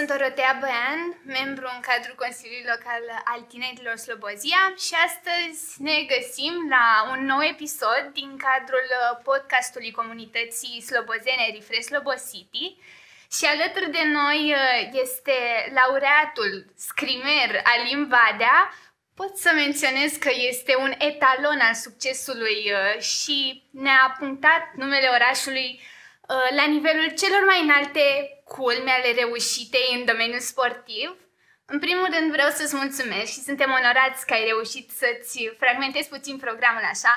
sunt Dorotea Băian, membru în cadrul Consiliului Local al Tinerilor Slobozia și astăzi ne găsim la un nou episod din cadrul uh, podcastului comunității slobozene Refresh Slobo City și alături de noi uh, este laureatul scrimer Alim Vadea, Pot să menționez că este un etalon al succesului uh, și ne-a punctat numele orașului la nivelul celor mai înalte culme ale reușitei în domeniul sportiv. În primul rând vreau să-ți mulțumesc și suntem onorați că ai reușit să-ți fragmentezi puțin programul așa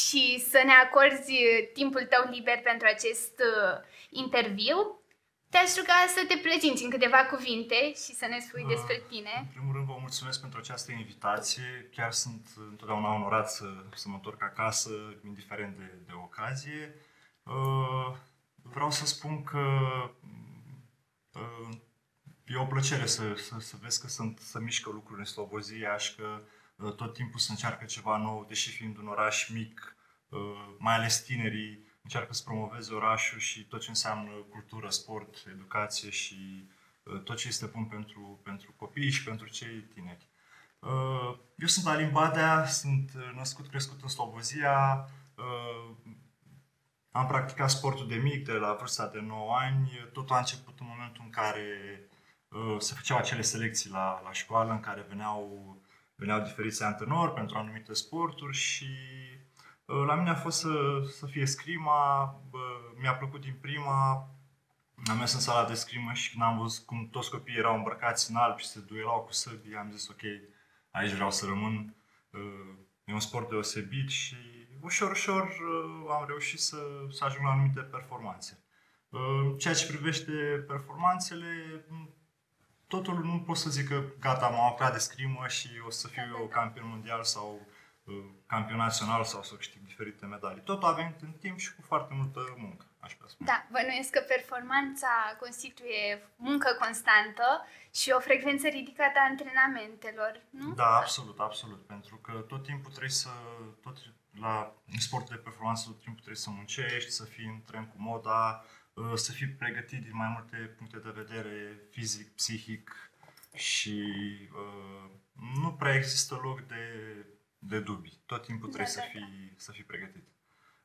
și să ne acorzi timpul tău liber pentru acest uh, interviu. Te-aș ruga să te prezinți în câteva cuvinte și să ne spui uh, despre tine. În primul rând vă mulțumesc pentru această invitație. Chiar sunt întotdeauna onorat să, să mă întorc acasă, indiferent de, de ocazie. Uh, vreau să spun că Uh, e o plăcere să, să, să vezi că sunt, să mișcă lucruri în Slobozia și că uh, tot timpul se încearcă ceva nou, deși fiind un oraș mic, uh, mai ales tinerii încearcă să promoveze orașul și tot ce înseamnă cultură, sport, educație și tot ce este bun pentru, pentru copii și pentru cei tineri. Eu sunt Alin Badea, sunt născut, crescut în Slobozia, am practicat sportul de mic, de la vârsta de 9 ani. Totul a început în momentul în care uh, se făceau acele selecții la, la școală, în care veneau, veneau diferiți antrenori pentru anumite sporturi și uh, la mine a fost să, să fie scrima. Uh, mi-a plăcut din prima. Am mers în sala de scrimă și când am văzut cum toți copiii erau îmbrăcați în alb și se duelau cu săbii, am zis ok, aici vreau să rămân. Uh, e un sport deosebit și ușor, ușor uh, am reușit să, să ajung la anumite performanțe. Uh, ceea ce privește performanțele, totul nu pot să zic că gata, m-am apucat de scrimă și o să fiu eu campion mondial sau uh, campion național sau să câștig diferite medalii. Totul a venit în timp și cu foarte multă muncă aș putea spune. Da, bănuiesc că performanța constituie muncă constantă și o frecvență ridicată a antrenamentelor, nu? Da, absolut, absolut. Pentru că tot timpul trebuie să, tot la sport de performanță tot timpul trebuie să muncești, să fii în tren cu moda, uh, să fii pregătit din mai multe puncte de vedere, fizic, psihic și uh, nu prea există loc de, de dubii. Tot timpul trebuie da, să, da, fii, da. să fii pregătit.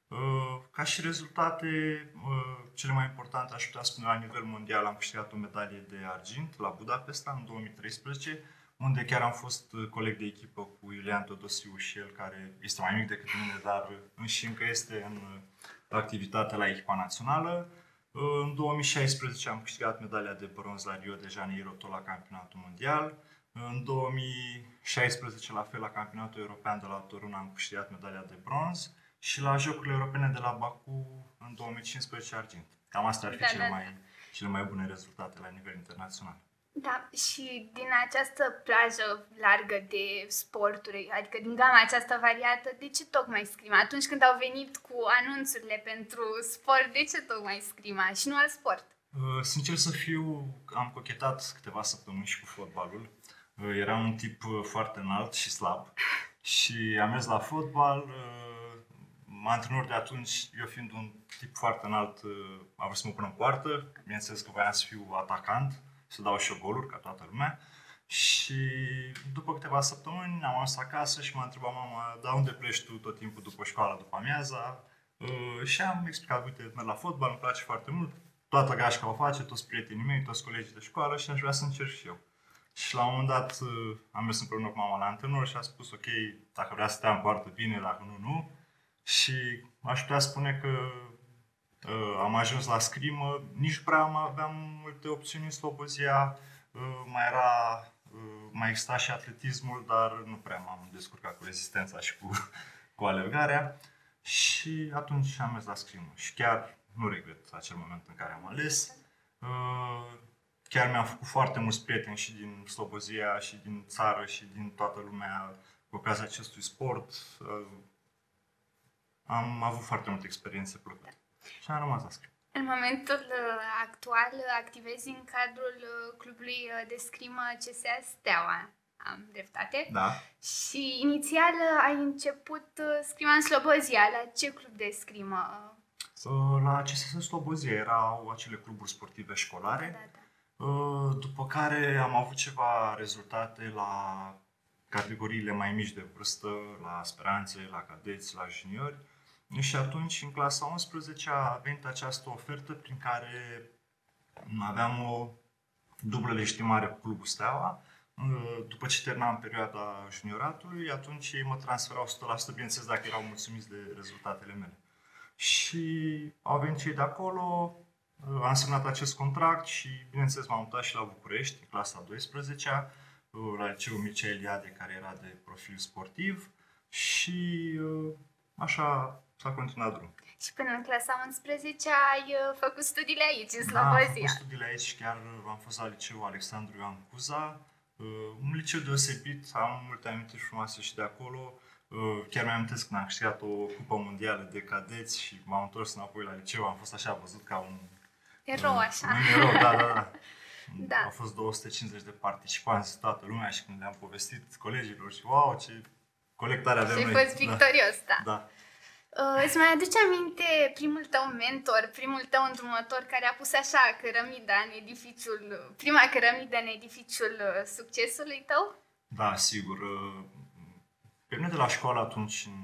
Uh, ca și rezultate, uh, cele mai importante, aș putea spune, la nivel mondial, am câștigat o medalie de argint la Budapesta în 2013, unde chiar am fost uh, coleg de echipă cu Iulian Todosiu și el, care este mai mic decât mine, dar și încă este în activitate la echipa națională. În 2016 am câștigat medalia de bronz la Rio de Janeiro, tot la campionatul mondial. În 2016, la fel, la campionatul european de la Torun, am câștigat medalia de bronz și la Jocurile Europene de la Baku în 2015 argint. Cam astea ar fi da, cele, da, mai, da. cele mai bune rezultate la nivel internațional. Da, și din această plajă largă de sporturi, adică din gama aceasta variată, de ce tocmai scrima? Atunci când au venit cu anunțurile pentru sport, de ce tocmai scrima și nu al sport? Uh, sincer să fiu, am cochetat câteva săptămâni și cu fotbalul. Uh, eram un tip uh, foarte înalt și slab și am mers la fotbal, uh, antrenor de atunci, eu fiind un tip foarte înalt, uh, a vrut să mă pună în poartă. Bineînțeles că voiam să fiu atacant, să dau și eu goluri, ca toată lumea. Și după câteva săptămâni am ajuns acasă și m-a întrebat mama, dar unde pleci tu tot timpul după școală, după amiaza? Uh, și am explicat, uite, merg la fotbal, îmi place foarte mult, toată gașca o face, toți prietenii mei, toți colegii de școală și aș vrea să încerc și eu. Și la un moment dat uh, am mers împreună cu mama la antrenor și a spus, ok, dacă vrea să te am foarte bine, dacă nu, nu. Și aș putea spune că uh, am ajuns la scrimă, nici prea am aveam multe opțiuni în Slobozia, uh, mai era, uh, mai exista și atletismul, dar nu prea m-am descurcat cu rezistența și cu, cu alergarea. Și atunci am mers la scrimă și chiar nu regret acel moment în care am ales. Uh, chiar mi-am făcut foarte mulți prieteni și din Slobozia și din țară și din toată lumea cu ocazia acestui sport. Uh, am avut foarte multe experiențe plăcute. Și am rămas la scriu. În momentul uh, actual activezi în cadrul uh, clubului uh, de scrimă CSA Steaua. Am dreptate? Da. Și inițial ai început scrima în Slobozia. La ce club de scrimă? La CSS Slobozia erau acele cluburi sportive școlare. Da, da. Uh, după care am avut ceva rezultate la categoriile mai mici de vârstă, la speranțe, la cadeți, la juniori. Și atunci, în clasa 11, a venit această ofertă prin care aveam o dublă legitimare cu Clubul Steaua. Uh, după ce terminam perioada junioratului, atunci ei mă transferau 100%, bineînțeles dacă erau mulțumiți de rezultatele mele. Și au venit cei de acolo, uh, am semnat acest contract și, bineînțeles, m-am mutat și la București, în clasa 12 uh, la liceul Mircea Eliade, care era de profil sportiv și așa s-a continuat drumul. Și până în clasa 11 ai făcut studiile aici, în Slobozia. Da, am făcut studiile aici, chiar am fost la liceul Alexandru Ioan Cuza, Uh, un liceu deosebit, am multe amintiri frumoase și de acolo. Uh, chiar mi-am amintesc când am câștigat o cupă mondială de cadeți și m-am întors înapoi la liceu, am fost așa văzut ca un... Erou, așa. Un erou, da, da, da. da. Au fost 250 de participanți, toată lumea și când le-am povestit colegilor și wow, ce colectare avem Și ai fost da. victorios, da. da. Da. Uh, îți mai aduce aminte primul tău mentor, primul tău îndrumător care a pus așa cărămida în edificiul, prima cărămidă în edificiul uh, succesului tău? Da, sigur. Uh, pe mine de la școală atunci, în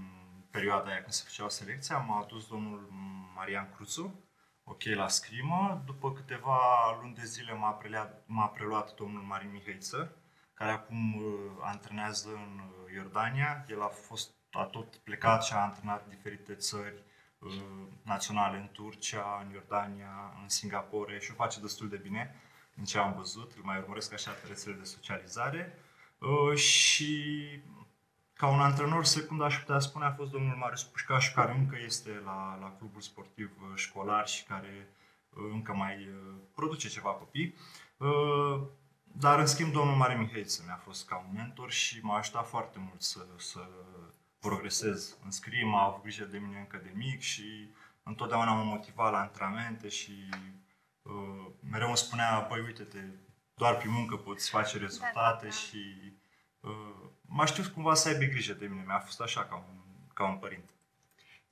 perioada aia când se făceau selecția, m-a adus domnul Marian Cruțu, ok la scrimă. După câteva luni de zile m-a, preluat, m-a preluat domnul Marin Mihăiță, care acum uh, antrenează în Iordania. El a fost a tot plecat și a antrenat diferite țări uh, naționale în Turcia, în Iordania, în Singapore și o face destul de bine în ce am văzut, îl mai urmăresc așa pe rețele de socializare uh, și ca un antrenor secund aș putea spune a fost domnul Marius Pușcaș care încă este la, la clubul sportiv uh, școlar și care încă mai produce ceva copii. Dar, în schimb, domnul Mare Mihaiță mi-a fost ca un mentor și m-a ajutat foarte mult să, să progresez în scrie, m-a avut grijă de mine încă de mic și întotdeauna m-a motivat la antrenamente și uh, mereu îmi spunea, băi, uite-te, doar prin muncă poți face rezultate da, da. și uh, m-a știut cumva să aibă grijă de mine, mi-a fost așa ca un, ca un părinte.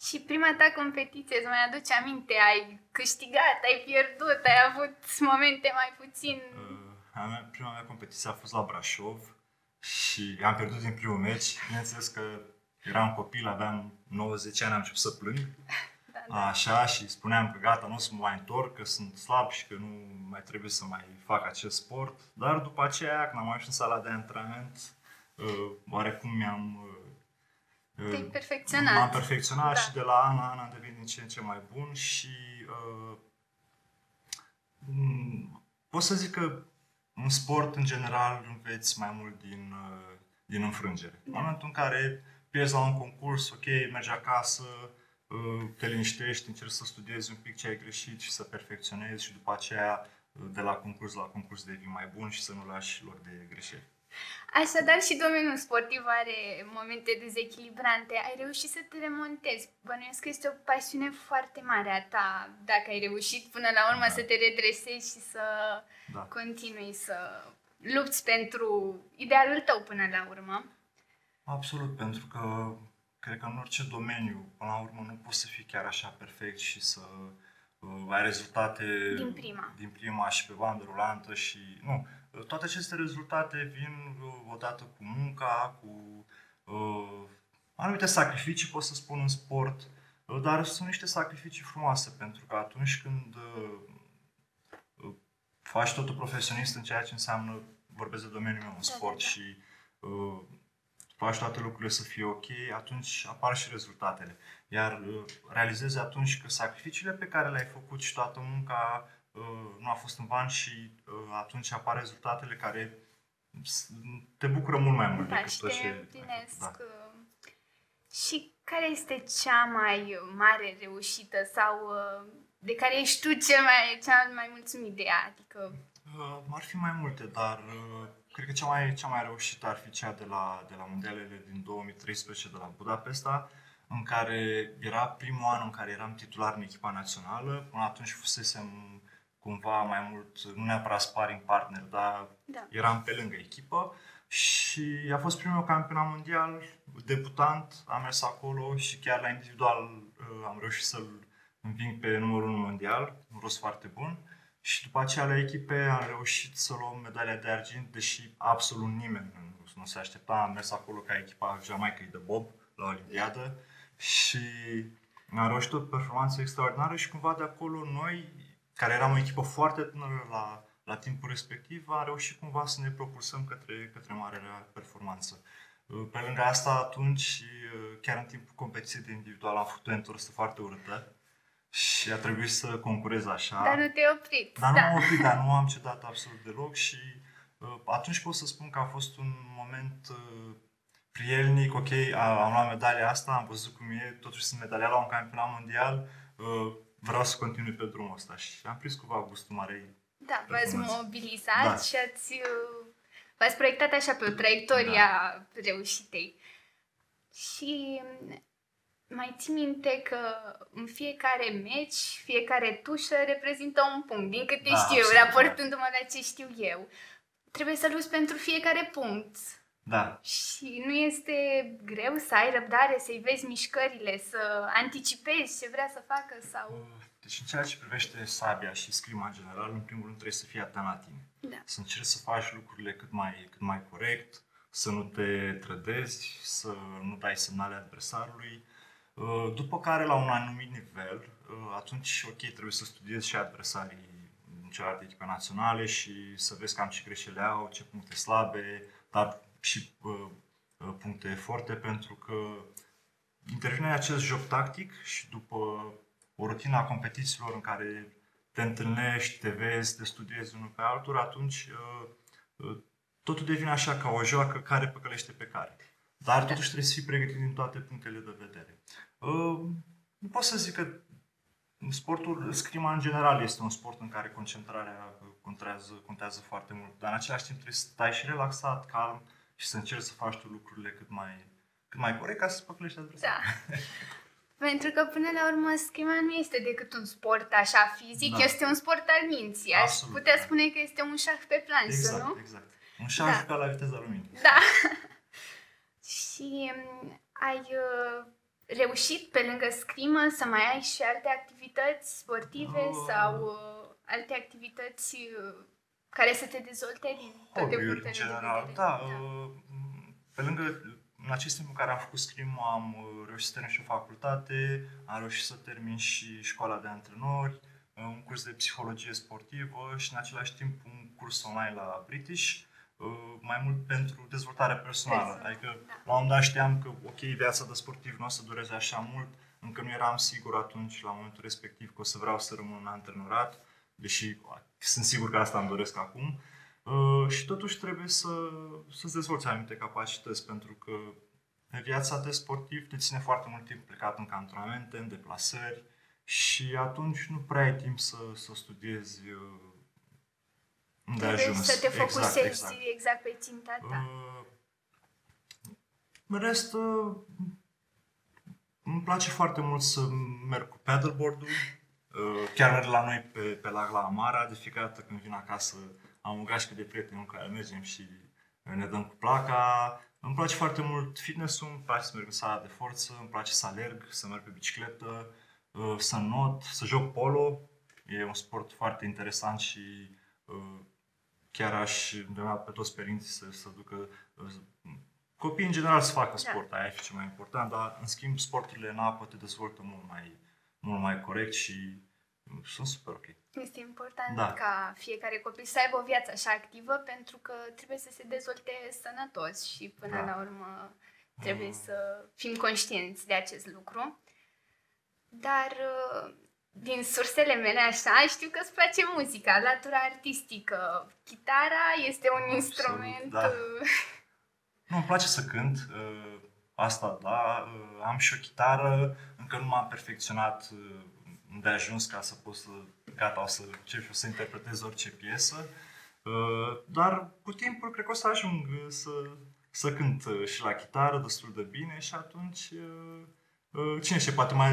Și prima ta competiție, îți mai aduce aminte, ai câștigat, ai pierdut, ai avut momente mai puțin... Uh, prima mea competiție a fost la Brașov și am pierdut din primul meci. Bineînțeles că eram copil, aveam 90 ani, am început să plâng. Da, da. Așa, și spuneam că gata, nu o să mă mai întorc, că sunt slab și că nu mai trebuie să mai fac acest sport. Dar după aceea, când am ajuns în sala de antrenament, uh, oarecum mi-am... Uh, Te-ai perfecționat. M-am perfecționat da. și de la an la an am devenit din ce în ce mai bun și uh, pot să zic că în sport, în general, înveți mai mult din, uh, din înfrângere. Da. În momentul în care pierzi la un concurs, ok, mergi acasă, uh, te liniștești, încerci să studiezi un pic ce ai greșit și să perfecționezi și după aceea uh, de la concurs la concurs devii mai bun și să nu lași loc de greșeli. Așadar și domeniul sportiv are momente dezechilibrante. Ai reușit să te remontezi. Bănuiesc că este o pasiune foarte mare a ta dacă ai reușit până la urmă da. să te redresezi și să da. continui să lupți pentru idealul tău până la urmă. Absolut, pentru că cred că în orice domeniu, până la urmă, nu poți să fii chiar așa perfect și să uh, ai rezultate din prima. din prima și pe bandă rulantă și nu. Toate aceste rezultate vin uh, odată cu munca, cu uh, anumite sacrificii, pot să spun, în sport, uh, dar sunt niște sacrificii frumoase, pentru că atunci când uh, uh faci totul profesionist în ceea ce înseamnă, vorbesc de domeniul meu în da, sport da, da. și uh, faci toate lucrurile să fie ok, atunci apar și rezultatele. Iar uh, realizezi atunci că sacrificiile pe care le-ai făcut și toată munca uh, nu a fost în van și uh, atunci apar rezultatele care te bucură mult mai mult da, decât tot ce... Da. Și care este cea mai mare reușită sau de care ești tu cel mai, cel mai mulțumit de ea? Adică... Uh, ar fi mai multe, dar uh, Cred că cea mai, cea mai reușită ar fi cea de la, de la mondialele din 2013 de la Budapesta, în care era primul an în care eram titular în echipa națională. Până atunci fusesem cumva mai mult, nu neapărat sparring partner, dar da. eram pe lângă echipă. Și a fost primul campionat mondial, debutant, am mers acolo și chiar la individual uh, am reușit să-l înving pe numărul 1 mondial, un rost foarte bun. Și după aceea la echipe am reușit să luăm medalia de argint, deși absolut nimeni nu, nu se aștepta. Am mers acolo ca echipa Jamaicăi de Bob la Olimpiadă și am reușit o performanță extraordinară și cumva de acolo noi, care eram o echipă foarte tânără la, la timpul respectiv, am reușit cumva să ne propulsăm către, către marea performanță. Pe lângă asta, atunci, chiar în timpul competiției de individual, am făcut o întorsă foarte urâtă și a trebuit să concurez așa. Dar nu te-ai oprit. Dar nu da. am oprit, dar nu am cedat absolut deloc și uh, atunci pot să spun că a fost un moment uh, prielnic, ok, am luat medalia asta, am văzut cum e, totuși sunt medalia la un campionat mondial, uh, vreau să continui pe drumul ăsta și am prins cumva gustul marei. Da, v-ați mobilizat da. și ați, v-ați proiectat așa pe o traiectoria da. reușitei. Și mai ții minte că în fiecare meci, fiecare tușă reprezintă un punct, din câte da, știu, absolut, raportându-mă la ce știu eu. Trebuie să lupți pentru fiecare punct. Da. Și nu este greu să ai răbdare, să-i vezi mișcările, să anticipezi ce vrea să facă sau... Uh, deci în ceea ce privește sabia și scrima în general, în primul rând trebuie să fii atent la tine. Da. Să încerci să faci lucrurile cât mai, cât mai corect, să nu te trădezi, să nu dai semnale adversarului, Uh, după care, la un anumit nivel, uh, atunci, ok, trebuie să studiezi și adversarii în celelalte echipe naționale și să vezi cam ce greșeli au, ce puncte slabe, dar și uh, puncte forte, pentru că intervine acest joc tactic și după o rutină a competițiilor în care te întâlnești, te vezi, te studiezi unul pe altul, atunci totul devine așa ca o joacă care păcălește pe care. Dar totuși trebuie să fii pregătit din toate punctele de vedere. Uh, nu pot să zic că sportul, scrima în general este un sport în care concentrarea contează, contează foarte mult, dar în același timp trebuie să stai și relaxat, calm și să încerci să faci tu lucrurile cât mai, cât mai corect ca să păcălești adversarul. Da. Pentru că până la urmă scrima nu este decât un sport așa fizic, da. este un sport al minții. Aș putea spune că este un șah pe plansă, exact, nu? Exact, Un șah da. la viteza luminii. Da. și um, ai uh, reușit pe lângă scrimă să mai ai și alte activități sportive oh. sau uh, alte activități uh, care să te dezvolte din toate punctele în general, de da, da. Uh, pe lângă în acest timp în care am făcut scrimă am uh, reușit să termin și o facultate, am reușit să termin și școala de antrenori, uh, un curs de psihologie sportivă și în același timp un curs online la British Uh, mai mult pentru dezvoltare personală. Exact. Adică da. la un moment dat știam că, ok, viața de sportiv nu o să dureze așa mult, încă nu eram sigur atunci, la momentul respectiv, că o să vreau să rămân antrenorat, deși sunt sigur că asta îmi doresc acum. Uh, și totuși trebuie să, să-ți dezvolți anumite capacități, pentru că viața de sportiv te ține foarte mult timp plecat în cantonamente, în deplasări și atunci nu prea ai timp să, să studiezi uh, de ajuns. Să te exact, focusezi exact, exact. exact pe ținta ta. Uh, în rest, uh, îmi place foarte mult să merg cu paddleboard-ul. Uh, chiar merg la noi pe, pe lag la Amara, de fiecare dată când vin acasă am un gașcă de prieteni cu care mergem și ne dăm cu placa. Îmi place foarte mult fitness-ul, îmi place să merg în sala de forță, îmi place să alerg, să merg pe bicicletă, uh, să not, să joc polo. E un sport foarte interesant și uh, chiar aș îndemna pe toți părinții să, să ducă copiii în general să facă da. sport, da. aia e ce mai important, dar în schimb sporturile în apă te dezvoltă mult mai, mult mai corect și sunt super ok. Este important da. ca fiecare copil să aibă o viață așa activă pentru că trebuie să se dezvolte sănătos și până da. la urmă trebuie mm. să fim conștienți de acest lucru. Dar din sursele mele așa, știu că îți place muzica, latura artistică. Chitara este un Absolut, instrument... Da. Uh, nu, îmi place să cânt, uh, asta da, uh, am și o chitară, încă nu m-am perfecționat de ajuns ca să pot să, gata, o să încep să interpretez orice piesă, dar cu timpul cred că o să ajung să, să cânt și la chitară destul de bine și atunci cine știe, poate mai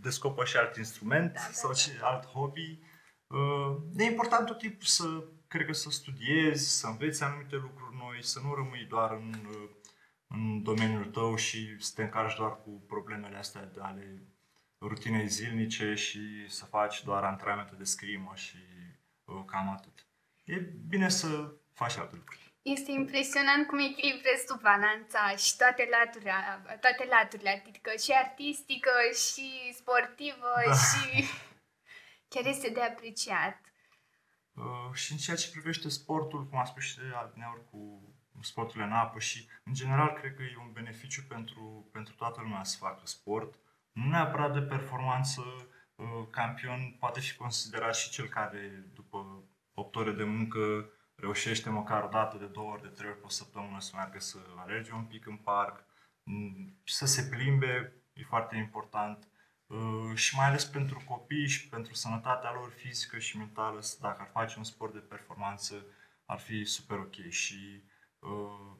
descoperă și alt instrument da, da, sau și da. alt hobby. Uh, e important tot timpul să, cred că să studiezi, să înveți anumite lucruri noi, să nu rămâi doar în, uh, în domeniul tău și să te încarci doar cu problemele astea de ale rutinei zilnice și să faci doar antrenamente de scrimă și cam atât. E bine să faci alte lucruri. Este impresionant cum echilibrezi tu balanța și toate laturile, toate laturile, adică și artistică, și sportivă, da. și chiar este de apreciat. Uh, și în ceea ce privește sportul, cum a spus și Adneaur cu sportul în apă și, în general, cred că e un beneficiu pentru, pentru toată lumea să facă sport. Nu neapărat de performanță, uh, campion poate fi considerat și cel care, după 8 ore de muncă, reușește măcar o dată, de două ori, de trei ori pe săptămână să meargă să alerge un pic în parc, mm, să se plimbe, e foarte important. Uh, și mai ales pentru copii și pentru sănătatea lor fizică și mentală, dacă ar face un sport de performanță, ar fi super ok. Și uh,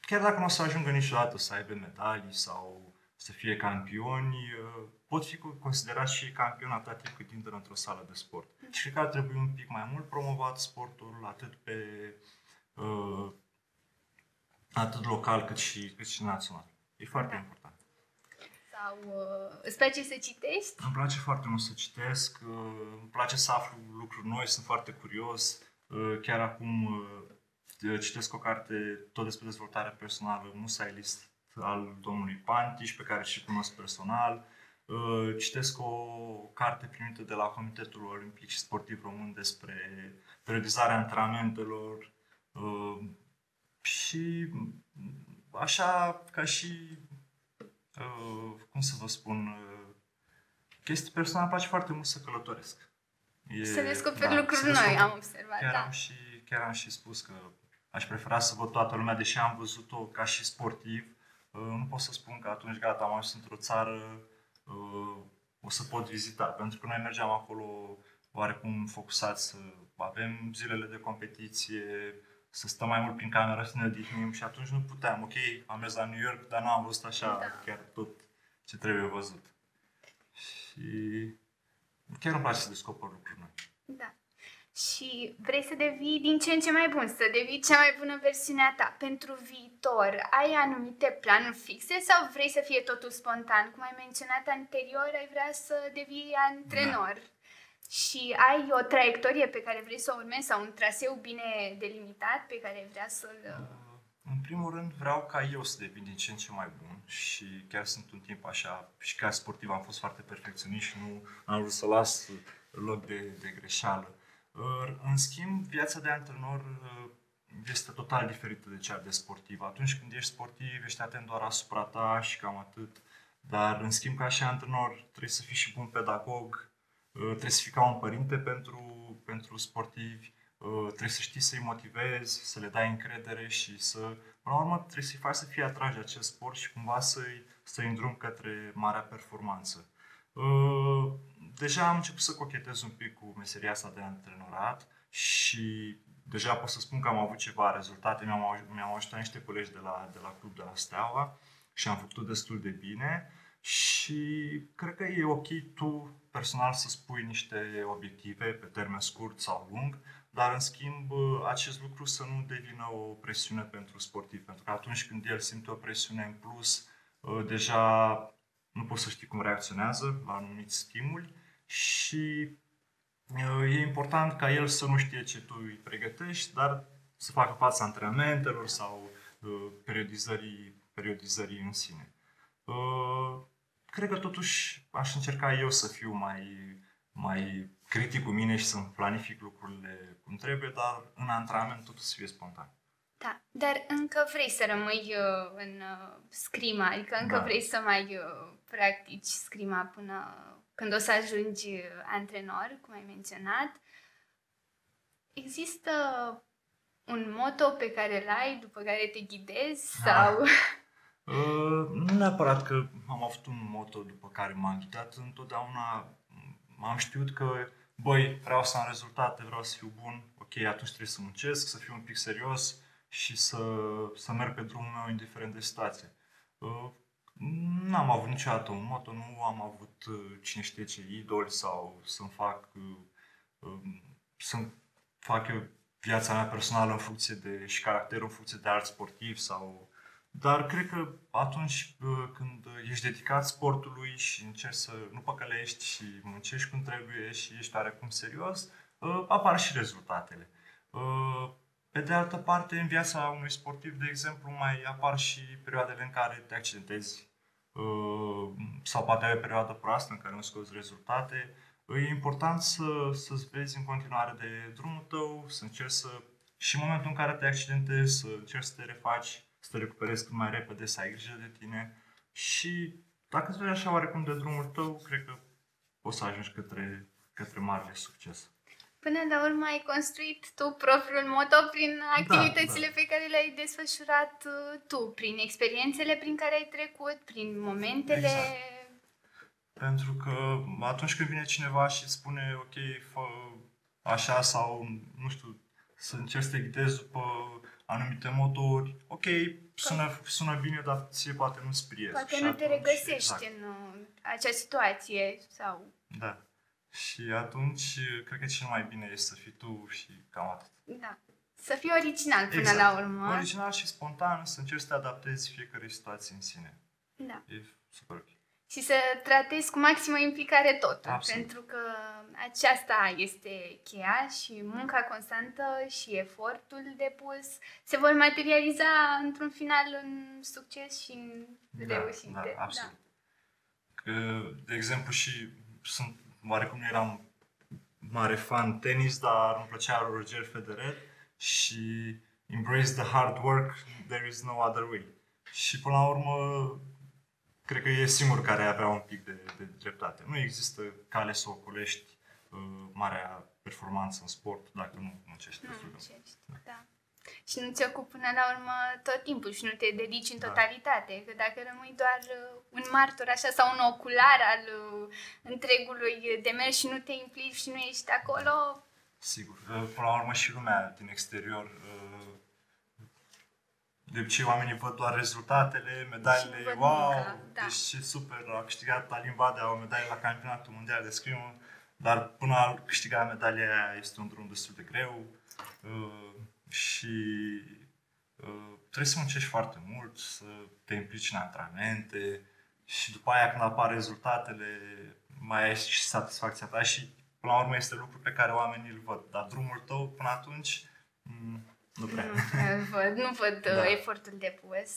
chiar dacă nu o să ajungă niciodată să aibă medalii sau să fie campioni, uh, pot fi considerați și campioni atât timp cât intră într-o sală de sport. Și cred că ar trebui un pic mai mult promovat sportul, atât pe uh, atât local cât și, cât și național. E foarte da. important. Sau uh, îți place să citești? Îmi place foarte mult să citesc, uh, îmi place să aflu lucruri noi, sunt foarte curios. Uh, chiar acum uh, citesc o carte tot despre dezvoltare personală, Musa List al domnului Pantiș, pe care și cunosc personal. Uh, citesc o carte primită de la Comitetul Olimpic și Sportiv Român despre periodizarea antrenamentelor uh, și așa ca și, uh, cum să vă spun, chestii personale, îmi place foarte mult să călătoresc. E, să descoperi da, lucruri noi, am observat. Chiar, da. am și, chiar am și spus că aș prefera să văd toată lumea, deși am văzut-o ca și sportiv, nu pot să spun că atunci gata, am ajuns într-o țară o să pot vizita. Pentru că noi mergeam acolo oarecum focusați să avem zilele de competiție, să stăm mai mult prin cameră, să ne odihnim și atunci nu puteam. Ok, am mers la New York, dar nu am văzut așa da. chiar tot ce trebuie văzut. Și chiar îmi place să descoper lucruri noi. Da și vrei să devii din ce în ce mai bun, să devii cea mai bună versiune a ta pentru viitor, ai anumite planuri fixe sau vrei să fie totul spontan? Cum ai menționat anterior, ai vrea să devii antrenor. Da. Și ai o traiectorie pe care vrei să o urmezi sau un traseu bine delimitat pe care vrea să-l... Uh, în primul rând vreau ca eu să devin din ce în ce mai bun și chiar sunt un timp așa și ca sportiv am fost foarte perfecționist și nu am vrut să las loc de, de greșeală. În schimb, viața de antrenor uh, este total diferită de cea de sportiv. Atunci când ești sportiv, ești atent doar asupra ta și cam atât. Dar, în schimb, ca și antrenor, trebuie să fii și bun pedagog, uh, trebuie să fii ca un părinte pentru, pentru sportivi, uh, trebuie să știi să-i motivezi, să le dai încredere și să, până la urmă, trebuie să-i faci să fie atrași de acest sport și cumva să-i, să-i îndrum către marea performanță deja am început să cochetez un pic cu meseria asta de antrenorat și deja pot să spun că am avut ceva rezultate. Mi-au, mi-au ajutat niște colegi de la, de la club de la Steaua și am făcut destul de bine și cred că e ok tu personal să spui niște obiective pe termen scurt sau lung, dar în schimb acest lucru să nu devină o presiune pentru sportiv, pentru că atunci când el simte o presiune în plus, deja nu poți să știi cum reacționează la anumiți stimuli și uh, e important ca el să nu știe ce tu îi pregătești, dar să facă față antrenamentelor sau uh, periodizării, periodizării în sine. Uh, cred că totuși aș încerca eu să fiu mai, mai critic cu mine și să-mi planific lucrurile cum trebuie, dar în antrenament totul să fie spontan. Da, dar încă vrei să rămâi uh, în uh, scrima, adică încă da. vrei să mai uh, practici scrima până când o să ajungi antrenor, cum ai menționat. Există un moto pe care îl ai, după care te ghidezi ah. sau... Uh, nu neapărat că am avut un moto după care m-am ghidat, întotdeauna am știut că, băi, vreau să am rezultate, vreau să fiu bun, ok, atunci trebuie să muncesc, să fiu un pic serios și să, să merg pe drumul meu indiferent de situație. Uh, N-am avut niciodată un moto, nu am avut uh, cine știe ce idol sau să-mi fac, uh, um, să fac eu viața mea personală în funcție de, și caracterul în funcție de alt sportiv sau... Dar cred că atunci uh, când ești dedicat sportului și încerci să nu păcălești și muncești cum trebuie și ești oarecum serios, uh, apar și rezultatele. Uh, pe de altă parte, în viața unui sportiv, de exemplu, mai apar și perioadele în care te accidentezi uh, sau poate ai o perioadă proastă în care nu scoți rezultate. E important să, să-ți vezi în continuare de drumul tău, să încerci să și în momentul în care te accidentezi, să încerci să te refaci, să te recuperezi cât mai repede, să ai grijă de tine și dacă îți vezi așa oarecum de drumul tău, cred că poți să ajungi către, către marele succes. Până la urmă ai construit tu propriul moto prin activitățile da, da. pe care le-ai desfășurat uh, tu, prin experiențele prin care ai trecut, prin momentele... Exact. Pentru că atunci când vine cineva și spune, ok, fă așa sau, nu știu, să încerci să te ghidezi după anumite motori, ok, sună, sună bine, dar ție poate nu sprie. Poate nu te regăsești exact. în uh, acea situație sau... Da. Și atunci, cred că cel mai bine este să fii tu și cam atât. Da. Să fii original până exact. la urmă. Original și spontan, să încerci să te adaptezi fiecare situație în sine. Da. E super ok. Și să tratezi cu maximă implicare totul. Absolut. Pentru că aceasta este cheia și munca constantă și efortul depus se vor materializa într-un final în succes și în da, reușite. Da, absolut. Da. Că, de exemplu, și sunt oarecum nu eram mare fan tenis, dar îmi plăcea Roger Federer și embrace the hard work, there is no other way. Și până la urmă, cred că e singur care avea un pic de, de dreptate. Nu există cale să ocolești uh, marea performanță în sport dacă nu muncești nu muncești, da. da și nu ți ocupi până la urmă tot timpul și nu te dedici în da. totalitate. Da. Că dacă rămâi doar uh, un martor așa sau un ocular al uh, întregului demers și nu te implici și nu ești acolo... Sigur. Uh, până la urmă și lumea din exterior de obicei oamenii văd doar rezultatele, medaliile, wow, munca, da. deci ce super, a câștigat Alin Badea o medalie la campionatul mondial de scrimă, dar până a câștiga medalia aia este un drum destul de greu și uh, trebuie să muncești foarte mult, să te implici în antrenamente și după aia când apar rezultatele mai ai și satisfacția ta și până la urmă este lucru pe care oamenii îl văd, dar drumul tău până atunci mm, nu prea. Nu văd, nu văd uh, da. efortul depus.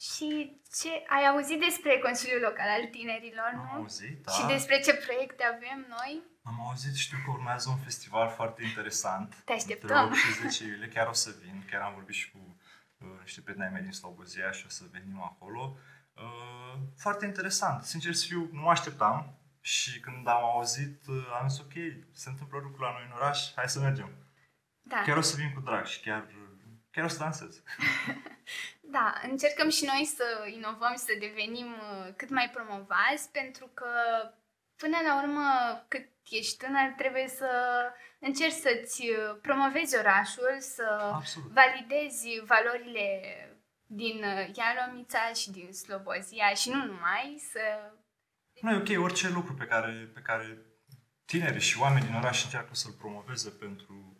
Și ce ai auzit despre Consiliul Local al Tinerilor, nu? Am auzit, da. Și despre ce proiecte avem noi? Am auzit, știu că urmează un festival foarte interesant. Te așteptăm. Între 8 și 10 iulie, chiar o să vin, chiar am vorbit și cu uh, niște prieteni mei din Slobozia și o să venim acolo. Uh, foarte interesant. Sincer să fiu, nu mă așteptam și când am auzit, uh, am zis ok, se întâmplă lucruri la noi în oraș, hai să mergem. Da. Chiar o să vin cu drag și chiar, chiar o să dansez. da, încercăm și noi să inovăm și să devenim uh, cât mai promovați pentru că până la urmă, cât ești tânăr, trebuie să încerci să-ți uh, promovezi orașul, să Absolut. validezi valorile din uh, Ialomița și din Slobozia și nu numai, să... Nu, e ok, orice lucru pe care, pe care tinerii și oamenii din oraș încearcă să-l promoveze pentru,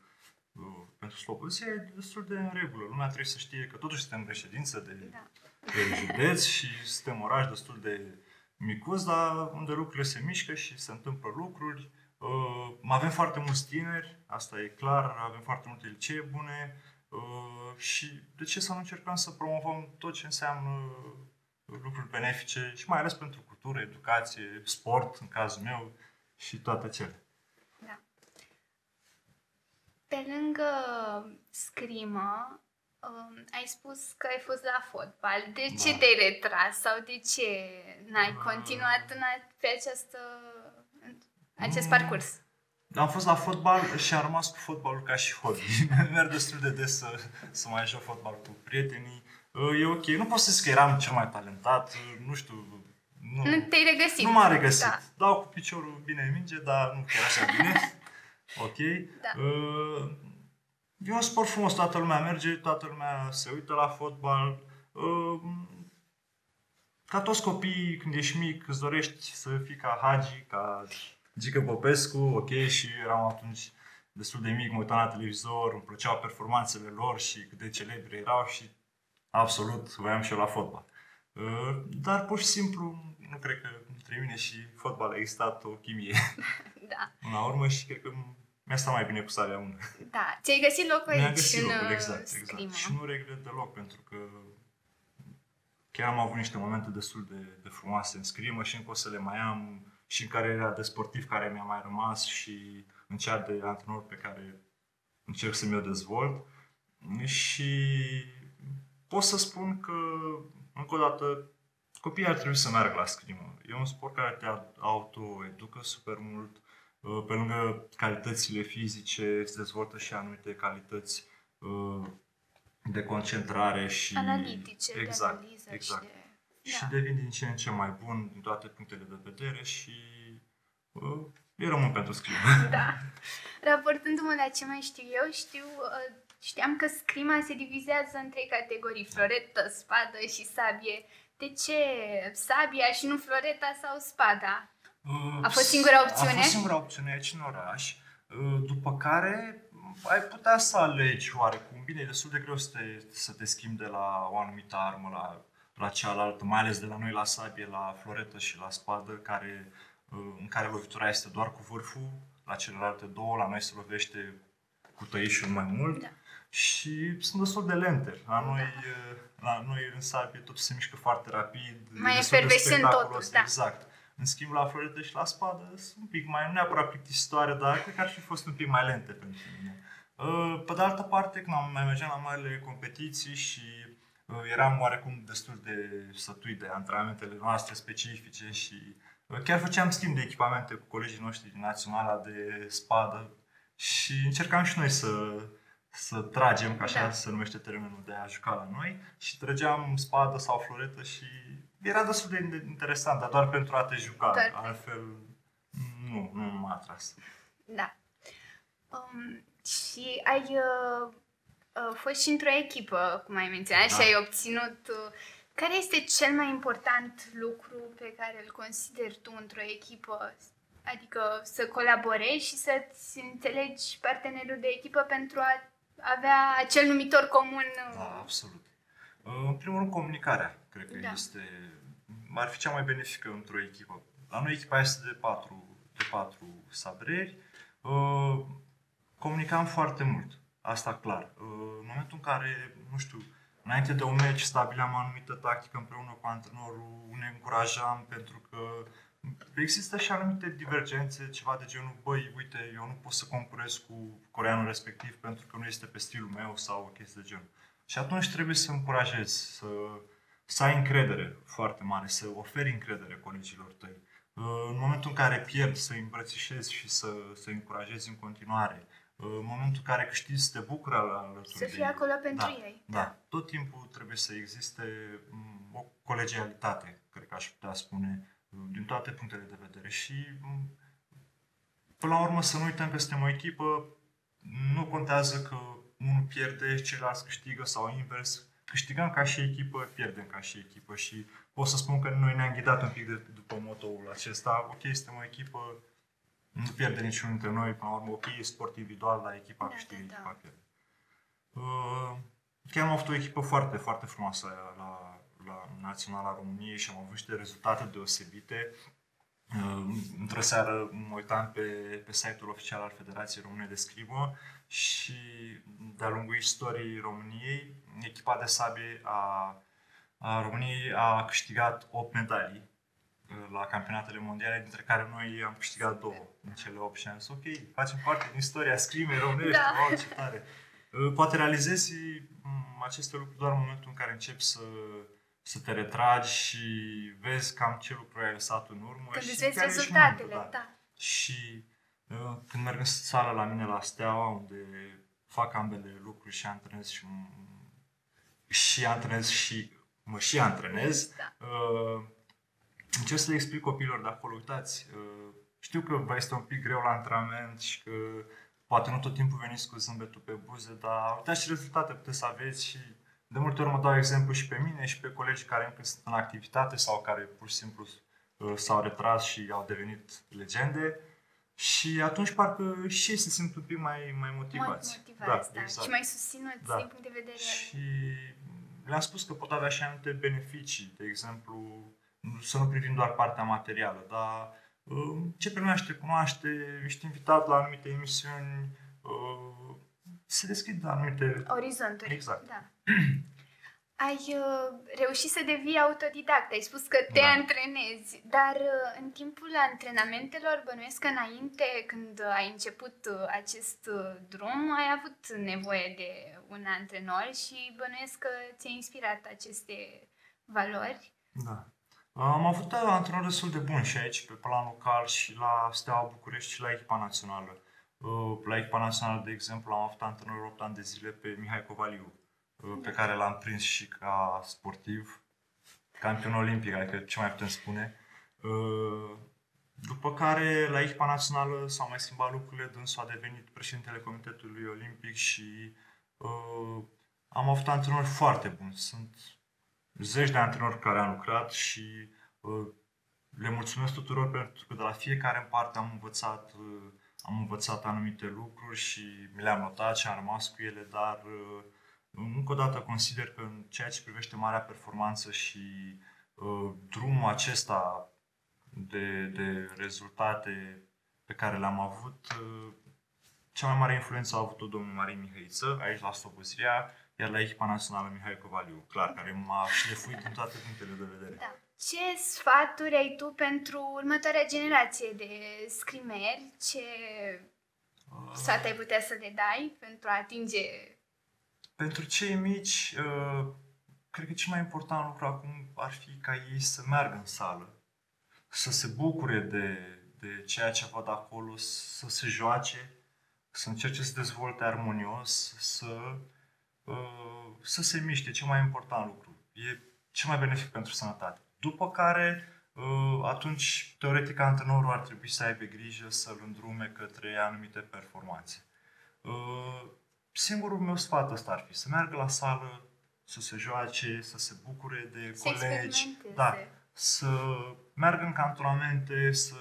uh, pentru Slobozia, e destul de în regulă. Lumea trebuie să știe că totuși suntem reședință de, da. de județ și suntem oraș destul de micuț, dar unde lucrurile se mișcă și se întâmplă lucruri. Uh, avem foarte mulți tineri, asta e clar, avem foarte multe licee bune uh, și de ce să nu încercăm să promovăm tot ce înseamnă lucruri benefice și mai ales pentru cultură, educație, sport, în cazul meu, și toate cele. Da. Pe lângă scrimă, um, ai spus că ai fost la fotbal. De ce da. te-ai retras sau de ce n-ai uh, continuat în, pe această, acest mm, parcurs? Am fost la fotbal și am rămas cu fotbalul ca și hobby. Merg destul de des să, să mai joc fotbal cu prietenii. Uh, e ok. Nu pot să zic că eram cel mai talentat. Uh, nu știu, nu, nu te-ai regăsit. Nu m-am regăsit. Da. Dau cu piciorul bine în minge, dar nu chiar așa bine. ok. Da. Uh, E un sport frumos, toată lumea merge, toată lumea se uită la fotbal. Ehm, ca toți copiii, când ești mic, îți dorești să fii ca Hagi, ca Gică Popescu, ok, și eram atunci destul de mic, mă uitam la televizor, îmi plăceau performanțele lor și cât de celebri erau și absolut voiam și eu la fotbal. Ehm, dar pur și simplu, nu cred că între mine și fotbal a existat o chimie. Da. În la urmă și cred că mi-a stat mai bine cu sabia 1. Da, ți-ai găsit locul Mi-a aici găsit în locul, uh, exact, scrimă. exact. Și nu regret deloc, pentru că chiar am avut niște momente destul de, de frumoase în scrimă și încă o să le mai am și în cariera de sportiv care mi-a mai rămas și în cea de antrenor pe care încerc să mi-o dezvolt. Și pot să spun că, încă o dată, copiii ar trebui să meargă la scrimă. E un sport care te autoeducă super mult, Uh, pe lângă calitățile fizice, se dezvoltă și anumite calități uh, de concentrare și... Analitice, exact, de analiză exact. și de... Și Da. devin din ce în ce mai bun din toate punctele de vedere și uh, îi rămân pentru scrimă. Da. Raportându-mă la ce mai știu eu, știu, uh, știam că scrima se divizează în trei categorii, floretă, spadă și sabie. De ce sabia și nu floreta sau spada? A fost singura opțiune? A fost singura opțiune aici în oraș, uh, după care ai putea să alegi oarecum. Bine, e destul de greu să te, să te schimbi de la o anumită armă la, la cealaltă, mai ales de la noi la sabie, la floretă și la spadă, care, uh, în care lovitura este doar cu vârful, la celelalte două, la noi se lovește cu tăișul mai mult. Da. Și sunt destul de lente. La noi, uh, la noi în sabie totul se mișcă foarte rapid. e Mai destul de efervescent spectaculos, totul, da. Exact. În schimb, la floretă și la spadă sunt un pic mai, nu neapărat plictisitoare, dar cred că ar fi fost un pic mai lente pentru mine. Uh, Pe de altă parte, când am mai mergeam la marile competiții și uh, eram oarecum destul de sătui de antrenamentele noastre specifice și uh, chiar făceam schimb de echipamente cu colegii noștri din naționala de spadă și încercam și noi să, să tragem, ca așa Da. se numește termenul de a juca la noi și trăgeam spadă sau floretă și era destul de interesant, dar doar pentru a te juca. Doar- Altfel, nu, nu m-a atras. Da. Um, și ai uh, uh, fost și într-o echipă, cum ai menționat, Da. și ai obținut... Uh, care este cel mai important lucru pe care îl consideri tu într-o echipă? Adică să colaborezi și să-ți înțelegi partenerul de echipă pentru a avea acel numitor comun. uh, Da, absolut. Uh, În primul rând, comunicarea, cred că Da. este, ar fi cea mai benefică într-o echipă. La noi echipa este de patru, de patru sabreri. Uh, Comunicam foarte mult, asta clar. Uh, În momentul în care, nu știu, înainte de un meci stabileam o anumită tactică împreună cu antrenorul, ne încurajam pentru că există și anumite divergențe, ceva de genul, băi, uite, eu nu pot să concurez cu coreanul respectiv pentru că nu este pe stilul meu sau o chestie de genul. Și atunci trebuie să încurajezi, să, să ai încredere foarte mare, să oferi încredere colegilor tăi. Uh, În momentul în care pierzi, să îi îmbrățișezi și să, să îi încurajezi în continuare. Uh, În momentul în care câștigi, să te bucuri al- alături Să de fii ei. acolo pentru da, ei. Da, tot timpul trebuie să existe m, o colegialitate, cred că aș putea spune, uh, din toate punctele de vedere. Și m, până la urmă să nu uităm că suntem o echipă, nu contează că unul pierde, celălalt câștigă sau invers. Câștigăm ca și echipă, pierdem ca și echipă și pot să spun că noi ne-am ghidat un pic de, după motoul acesta. Ok, suntem o echipă, nu pierde niciunul dintre noi, până la urmă, ok, e sport individual, dar echipa Da, câștigă, da, da. echipa pierde. Uh, chiar am avut o echipă foarte, foarte frumoasă la, la Naționala României și am avut niște rezultate deosebite. Uh, într-o seară mă uitam pe, pe site-ul oficial al Federației Române de Scrimă și de-a lungul istoriei României, echipa de sabie a, a României a câștigat 8 medalii uh, la campionatele mondiale, dintre care noi am câștigat două din cele 8 și am zis, ok, facem parte din istoria scrimei românești, Da. wow, ce tare! Uh, Poate realizezi m, aceste lucruri doar în momentul în care începi să, să te retragi și vezi cam ce lucruri ai lăsat în urmă. Când și îți vezi chiar ești rezultatele, mândru, da. Și uh, când merg în sală la mine la Steaua, unde fac ambele lucruri și antrenez și, și antrenez și mă și antrenez, Da. uh, încerc să le explic copiilor de acolo, uitați, uh, știu că vă este un pic greu la antrenament și că poate nu tot timpul veniți cu zâmbetul pe buze, dar uitați ce rezultate puteți să aveți și de multe ori mă dau exemplu și pe mine și pe colegii care încă sunt în activitate sau care pur și simplu uh, s-au retras și au devenit legende. Și atunci parcă și ei se simt un pic mai, mai motivați. Motivați, da, Și mai susținuți Da. din punct de vedere... Și le-am spus că pot avea și anumite beneficii, de exemplu, nu- să nu privim doar partea materială, dar uh, ce primește, te cunoaște, ești invitat la anumite emisiuni, uh, se deschid anumite... Orizonturi. Exact. Da. Ai uh, reușit să devii autodidact, ai spus că te Da. antrenezi, dar uh, în timpul antrenamentelor, bănuiesc că înainte, când ai început uh, acest uh, drum, ai avut nevoie de un antrenor și bănuiesc că ți-a inspirat aceste valori. Da. Am avut uh, antrenori destul de buni și aici, pe plan local, și la Steaua București și la echipa națională. Uh, La echipa națională, de exemplu, am avut antrenor 8 ani de zile pe Mihai Covaliu, uh, pe care l-am prins și ca sportiv, campion olimpic, adică ce mai putem spune. Uh, După care, la echipa națională s-au mai schimbat lucrurile, dânsul a devenit președintele Comitetului Olimpic și uh, am avut antrenori foarte buni. Sunt zeci de antrenori care am lucrat și uh, le mulțumesc tuturor pentru că de la fiecare în parte am învățat, uh, am învățat anumite lucruri și mi le-am notat și am rămas cu ele, dar uh, încă o dată consider că în ceea ce privește marea performanță și uh, drumul acesta de, de rezultate pe care le-am avut, uh, cea mai mare influență a avut-o domnul Marin Mihăiță, aici la Slobozia, iar la echipa națională Mihai Covaliu, clar, care m-a șlefuit din toate punctele de vedere. Da. Ce sfaturi ai tu pentru următoarea generație de scrimeri? Ce Uh, sfat ai putea să le dai pentru a atinge Pentru cei mici, uh, cred că cel mai important lucru acum ar fi ca ei să meargă în sală, să se bucure de, de ceea ce văd acolo, să se joace, să încerce să dezvolte armonios, să, uh, să se miște, cel mai important lucru. E cel mai benefic pentru sănătate. După care, uh, atunci, teoretic, antrenorul ar trebui să aibă grijă să-l îndrume către anumite performanțe. Uh, Singurul meu sfat ăsta ar fi să meargă la sală, să se joace, să se bucure de să colegi, experimenteze? da, să meargă în cantonamente, să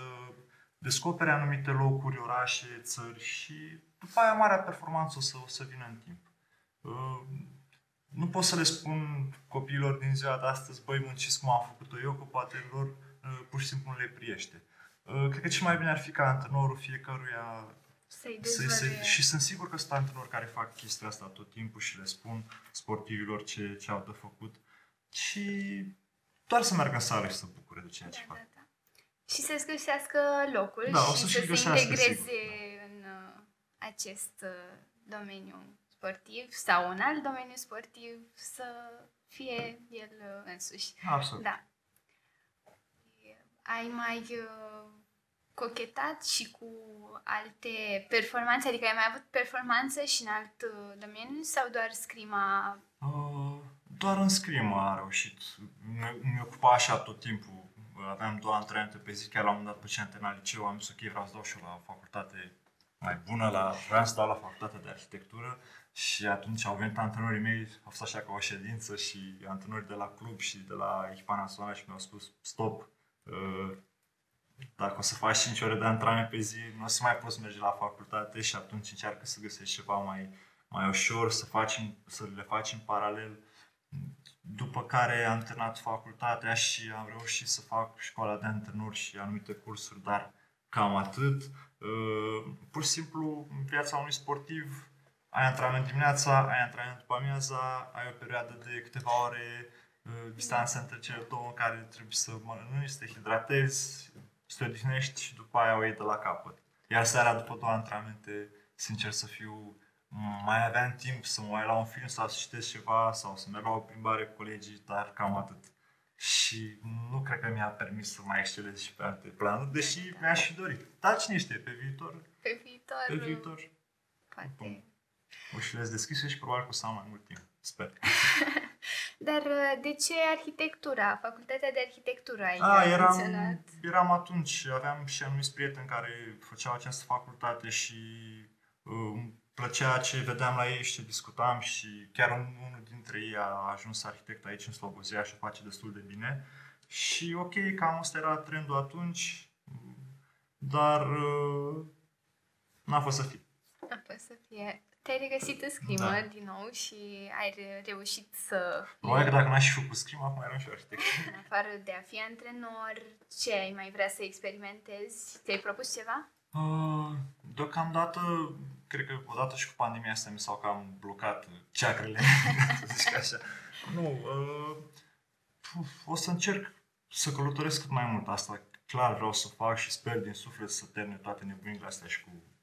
descopere anumite locuri, orașe, țări și după aia marea performanță o să, o să vină în timp. Uh, Nu pot să le spun copiilor din ziua de astăzi, băi, munciți cum am făcut-o eu, că poate lor uh, pur și simplu nu le priește. Uh, Cred că cel mai bine ar fi ca antrenorul fiecăruia Să-i să, dezvăluie. să, și sunt sigur că sunt antrenori care fac chestia asta tot timpul și le spun sportivilor ce, ce au de făcut. Și doar să meargă în sală și să bucure de ceea ce Da, fac. da, da. Și să-ți găsească locul Da, o și să să, și se găsească, integreze sigur, în uh, acest uh, domeniu sportiv sau în alt domeniu sportiv, să fie el uh, însuși. Absolut. Da. Ai mai uh, cochetat și cu alte performanțe? Adică ai mai avut performanță și în alt uh, domeniu sau doar scrima? Uh, doar în scrimă am reușit. Mi- Mi ocupa așa tot timpul. Aveam două antrenamente pe zi, chiar la un moment dat pe ce am terminat liceu, am zis ok, vreau să dau și eu la facultate mai bună, la, vreau să dau la facultate de arhitectură și atunci au venit antrenorii mei, a fost așa ca o ședință și antrenorii de la club și de la echipa națională și mi-au spus stop, uh, dacă o să faci 5 ore de antrenament pe zi, nu o să mai poți merge la facultate și atunci încearcă să găsești ceva mai, mai ușor, să, faci, în- să le faci în paralel. După care am terminat facultatea și am reușit să fac școala de antrenor și anumite cursuri, dar cam atât. Uh, Pur și simplu, în viața unui sportiv, ai antrenament dimineața, ai antrenament după amiaza, ai o perioadă de câteva ore, uh, distanță între cele două în care trebuie să mănânci, să te hidratezi, să te odihnești și după aia o iei de la capăt. Iar seara, după două antrenamente, sincer să fiu, mai aveam timp să mă uit la un film sau să citesc ceva sau să merg la o plimbare cu colegii, dar cam atât. Și nu cred că mi-a permis să mai excelez și pe alte planuri, deși mi-aș fi dorit. Dar cine știe, pe viitor, Pe viitor, pe viitor, poate. Ușile deschise și probabil că o să am mai mult timp. Sper. Dar uh, de ce arhitectura? Facultatea de arhitectură ai A, eram, menționat. eram atunci, aveam și anumiți prieteni care făceau această facultate și uh, îmi plăcea ce vedeam la ei și ce discutam și chiar un- unul dintre ei a ajuns arhitect aici în Slobozia și o face destul de bine. Și ok, cam asta era trendul atunci, dar uh, n-a fost să fie. A fost să fie. Te-ai regăsit în scrimă da. din nou și ai re- reușit să... Probabil că dacă n-aș fi făcut scrimă, acum eram și arhitect. În afară de a fi antrenor, ce ai mai vrea să experimentezi? Ți-ai propus ceva? Uh, deocamdată, cred că odată și cu pandemia asta mi s-au cam blocat ceacrele, să zic așa. Nu, uh, o să încerc să călătoresc cât mai mult. Asta clar vreau să fac și sper din suflet să termine toate nebunile astea și cu uh,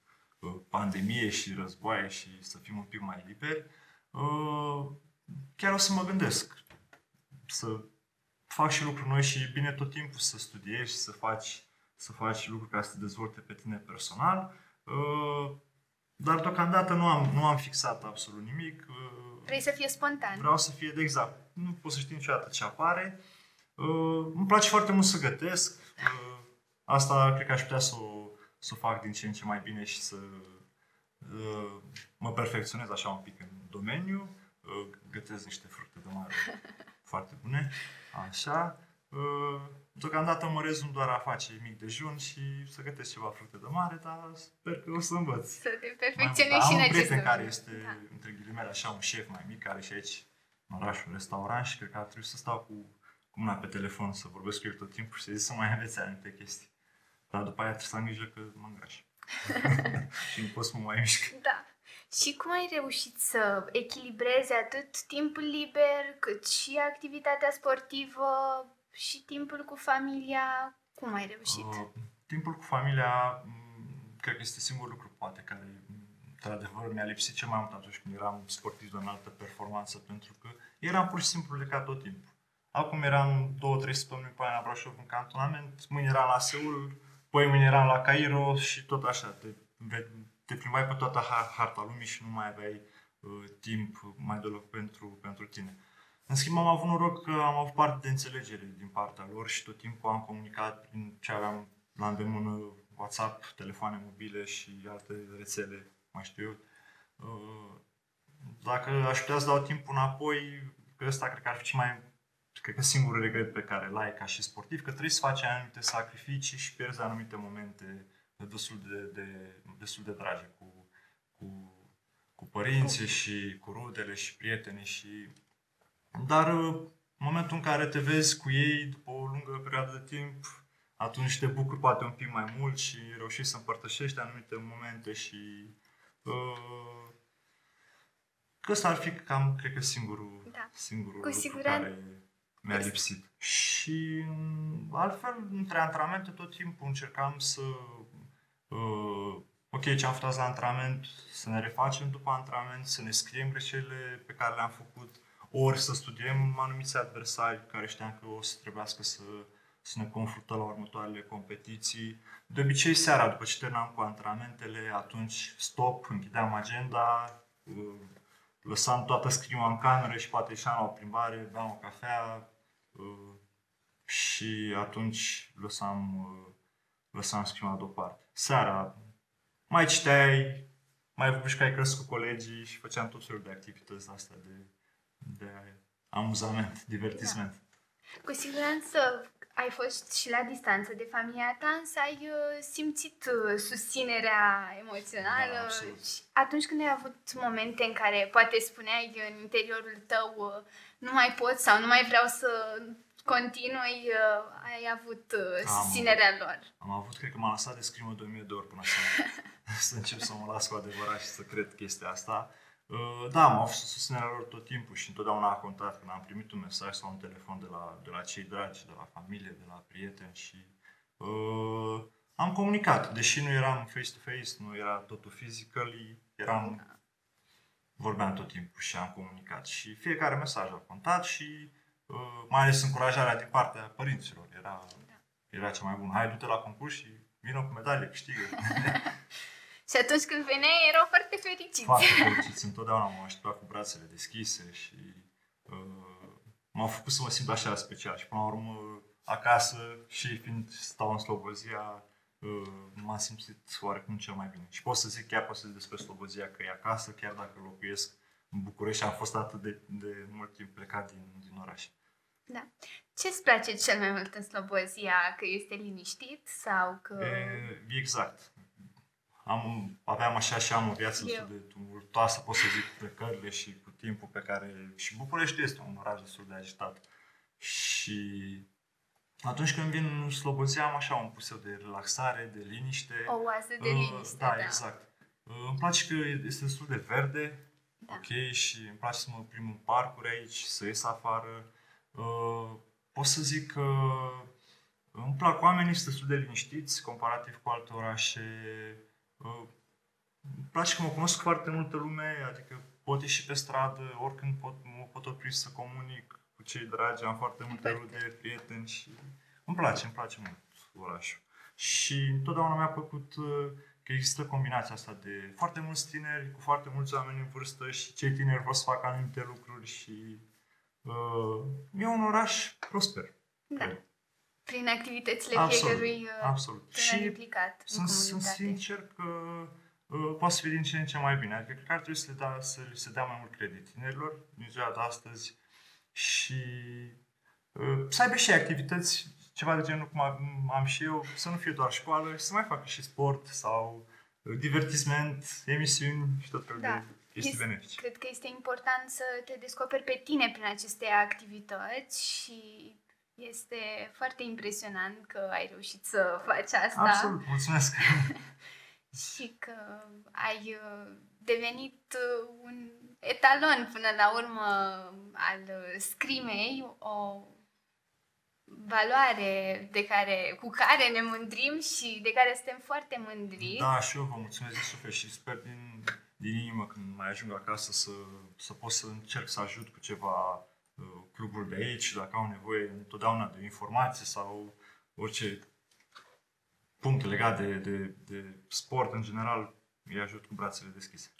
pandemie și războaie și să fim un pic mai liberi. Uh, chiar o să mă gândesc să fac și lucruri noi și bine tot timpul să studiezi și să faci, să faci lucruri care să te dezvolte pe tine personal. Uh, dar deocamdată nu am, nu am fixat absolut nimic. Vrei să fie spontan. Vreau să fie de exact. Nu poți să știi niciodată ce apare. Uh, îmi place foarte mult să gătesc. Uh, asta cred că aș putea să o, să o fac din ce în ce mai bine și să uh, mă perfecționez așa un pic în domeniu. Uh, gătesc niște fructe de mare foarte bune. Așa. Uh, deocamdată mă rezum doar a face mic dejun și să gătesc ceva fructe de mare, dar sper că o să învăț. Să te perfecționezi și în Am un acest prieten care domeniu. este, Da. între ghilimele, așa un șef mai mic, care și aici în oraș un restaurant și cred că ar trebui să stau cu, cu mâna pe telefon, să vorbesc cu el tot timpul și să zic să mai învețe anumite chestii. Dar după aia trebuie să am grijă că mă îngraș. și nu pot să mă mai mișc. Da. Și cum ai reușit să echilibrezi atât timpul liber, cât și activitatea sportivă și timpul cu familia? Cum ai reușit? Uh, timpul cu familia, m, cred că este singurul lucru, poate, care m, într-adevăr mi-a lipsit cel mai mult atunci când eram sportiv de înaltă performanță, pentru că eram pur și simplu legat tot timpul. Acum eram două, trei săptămâni pe aia la Brașov în cantonament, mâine eram la Seul, poi mâine eram la Cairo și tot așa. Te, ve- te plimbai pe toată ha- harta lumii și nu mai aveai uh, timp mai deloc pentru, pentru tine. În schimb, am avut noroc că am avut parte de înțelegere din partea lor și tot timpul am comunicat prin ce aveam la îndemână WhatsApp, telefoane mobile și alte rețele, mai știu eu. Uh, Dacă aș putea să dau timpul înapoi, că ăsta cred că ar fi cel mai cred că singurul regret pe care l ai ca și sportiv, că trebuie să faci anumite sacrificii și pierzi anumite momente destul de, de, destul de dragi cu, cu, cu părinții și cu rudele și prietenii și dar uh, în momentul în care te vezi cu ei după o lungă perioadă de timp, atunci te bucuri poate un pic mai mult și reușești să împărtășești anumite momente și uh, că ăsta ar fi cam, cred că singurul, Da. singurul Cu lucru siguranță. care mi-a lipsit. Și mm, altfel, între antrenamente, tot timpul încercam să uh, ok, ce am făcut azi la antrenament, să ne refacem după antrenament, să ne scriem greșelile pe care le-am făcut, ori să studiem anumiți adversari care știam că o să trebuiască să, să ne confruntăm la următoarele competiții. De obicei, seara, după ce terminam cu antrenamentele, atunci stop, închideam agenda, uh, lăsam toată scrima în cameră și poate ieșeam la o plimbare, beam o cafea uh, și atunci lăsam, uh, lăsam scrima deoparte. Seara mai citeai, mai bușcai cărți cu colegii și făceam tot felul de activități astea de, de amuzament, divertisment. Cu siguranță ai fost și la distanță de familia ta, însă ai uh, simțit uh, susținerea emoțională Da, absolut. și atunci când ai avut momente în care poate spuneai în interiorul tău uh, nu mai pot sau nu mai vreau să continui, uh, ai avut uh, Am. susținerea lor. Am avut, cred că m-am lăsat de scrimă de 1000 de ori până să, să încep să mă las cu adevărat și să cred chestia asta. Uh, Da, am avut susținerea lor tot timpul și întotdeauna a contat când am primit un mesaj sau un telefon de la, de la cei dragi, de la familie, de la prieteni și uh, am comunicat. Deși nu eram face-to-face, nu era totul physically, eram, vorbeam tot timpul și am comunicat. Și fiecare mesaj a contat și uh, mai ales încurajarea din partea părinților era, era cea mai bună. Hai, du-te la concurs și vină cu medalie, câștigă. Și atunci când veneai erau foarte fericiți. Foarte fericiți. Întotdeauna m-au așteptat cu brațele deschise și uh, m-au făcut să mă simt așa special. Și până la urmă, acasă și fiind stau în Slobozia, uh, m-am simțit oarecum cel mai bine. Și pot să zic, chiar pot să zic despre Slobozia că e acasă, chiar dacă locuiesc în București și am fost atât de, de mult timp plecat din, din oraș. Da. Ce îți place cel mai mult în Slobozia? Că este liniștit sau că... E, exact. am, aveam așa și am o viață Eu. destul de tumultoasă, pot să zic, cu plecările și cu timpul pe care... Și București este un oraș destul de agitat. Și atunci când vin în Slobozia am așa un puseu de relaxare, de liniște. O oază de Uh, liniște, da, da. exact. Uh, îmi place că este destul de verde, Da. ok, și îmi place să mă plimb în parcuri aici, să ies afară. Uh, pot să zic că îmi plac oamenii, sunt destul de liniștiți, comparativ cu alte orașe. Uh, îmi place că mă cunosc foarte multă lume, adică pot ieși pe stradă, oricând pot, mă pot opri să comunic cu cei dragi, am foarte multe Perfect. rude, prieteni și îmi place, îmi place mult orașul. Și întotdeauna mi-a plăcut uh, că există combinația asta de foarte mulți tineri cu foarte mulți oameni în vârstă și cei tineri vor să facă anumite lucruri și uh, e un oraș prosper. Da. cred. Prin activitățile Absolut, fiecărui uh, Absolut. tânăr Și implicat în sunt, sunt comunitate. sincer că uh, poate să fie din ce în ce mai bine. Adică cred că ar trebui să le, da, să le se dea mai mult credit tinerilor din ziua de astăzi și uh, să aibă și ei activități, ceva de genul cum am, am și eu, să nu fie doar școală și să mai facă și sport sau uh, divertisment, emisiuni și tot felul Da. de chestii Este- benefice. Cred că este important să te descoperi pe tine prin aceste activități și este foarte impresionant că ai reușit să faci asta Absolut, mulțumesc! și că ai uh, devenit uh, un etalon până la urmă al uh, scrimei, o valoare de care, cu care ne mândrim și de care suntem foarte mândri. Da, și eu vă mulțumesc din suflet și sper din, din inimă când mai ajung acasă să, să pot să încerc să ajut cu ceva uh, cluburi de aici, dacă au nevoie întotdeauna de informații sau orice punct legat de, de, de sport în general, îi ajut cu brațele deschise.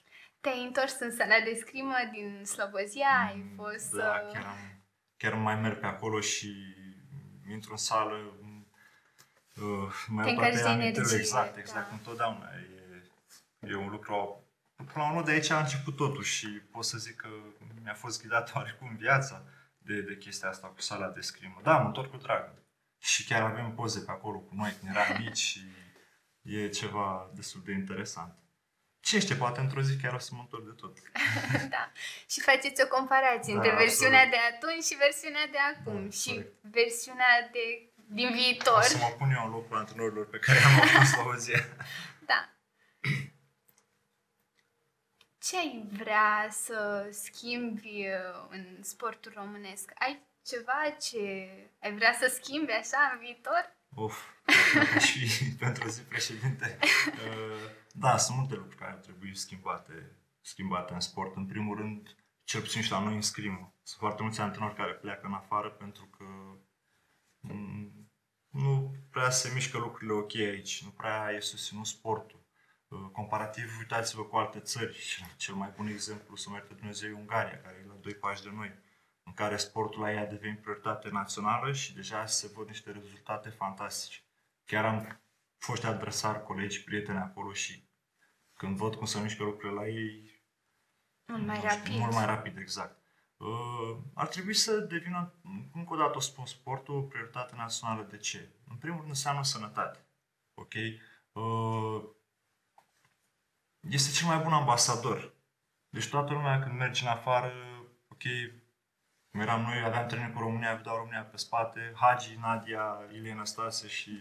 Te-ai întors în sala de scrimă din Slobozia, ai Mm, fost... Da, uh, chiar, am, chiar mai merg pe acolo și intru în sală, uh, mai Te au toate încărci de amintele, energie, exact, exact, da. întotdeauna. E, e un lucru, până la urmă de aici a început totul și pot să zic că mi-a fost ghidat oarecum viața de, de chestia asta cu sala de scrimă. Da, mă întorc cu drag. Și chiar avem poze pe acolo cu noi când eram mici și e ceva destul de interesant. Ce știe, poate într-o zi chiar o să mă întorc de tot. da. Și faceți o comparație Da, între absolut. versiunea de atunci și versiunea de acum Da, și corect. versiunea de din O viitor. să mă pun eu în locul antrenorilor pe care am avut în Slovenia. Da. Ce ai vrea să schimbi uh, în sportul românesc? Ai ceva ce ai vrea să schimbi așa în viitor? Of, dacă aș fi pentru o zi președinte. Uh, Da, sunt multe lucruri care ar trebui schimbate, schimbate în sport. În primul rând, cel puțin și la noi în scrimă. Sunt foarte mulți antrenori care pleacă în afară pentru că mm, nu prea se mișcă lucrurile ok aici, nu prea e susținut sportul. Uh, Comparativ, uitați-vă cu alte țări. Cel mai bun exemplu, să merge Dumnezeu, e Ungaria, care e la doi pași de noi, în care sportul la ei a devenit prioritate națională și deja se văd niște rezultate fantastice. Chiar am foști adversari, colegi, prieteni acolo și când văd cum se mișcă lucrurile la ei, Mult mai nu știu, rapid. Mult mai rapid, exact. Uh, ar trebui să devină, încă o dată o spun, sportul o prioritate națională. De ce? În primul rând înseamnă sănătate. Ok? Uh, este cel mai bun ambasador. Deci toată lumea când merge în afară, ok, cum eram noi, aveam trăini cu România, vedeau România pe spate, Hagi, Nadia, Ilie Stase și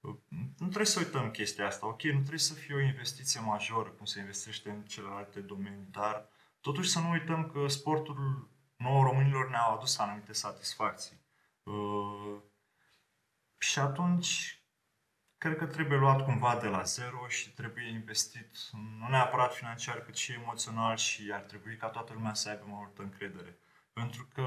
uh, nu trebuie să uităm chestia asta, ok? Nu trebuie să fie o investiție majoră, cum se investește în celelalte domenii, dar totuși să nu uităm că sportul nouă românilor ne-au adus anumite satisfacții. Uh, și atunci, cred că trebuie luat cumva de la zero și trebuie investit, nu neapărat financiar, cât și emoțional și ar trebui ca toată lumea să aibă mai multă încredere. Pentru că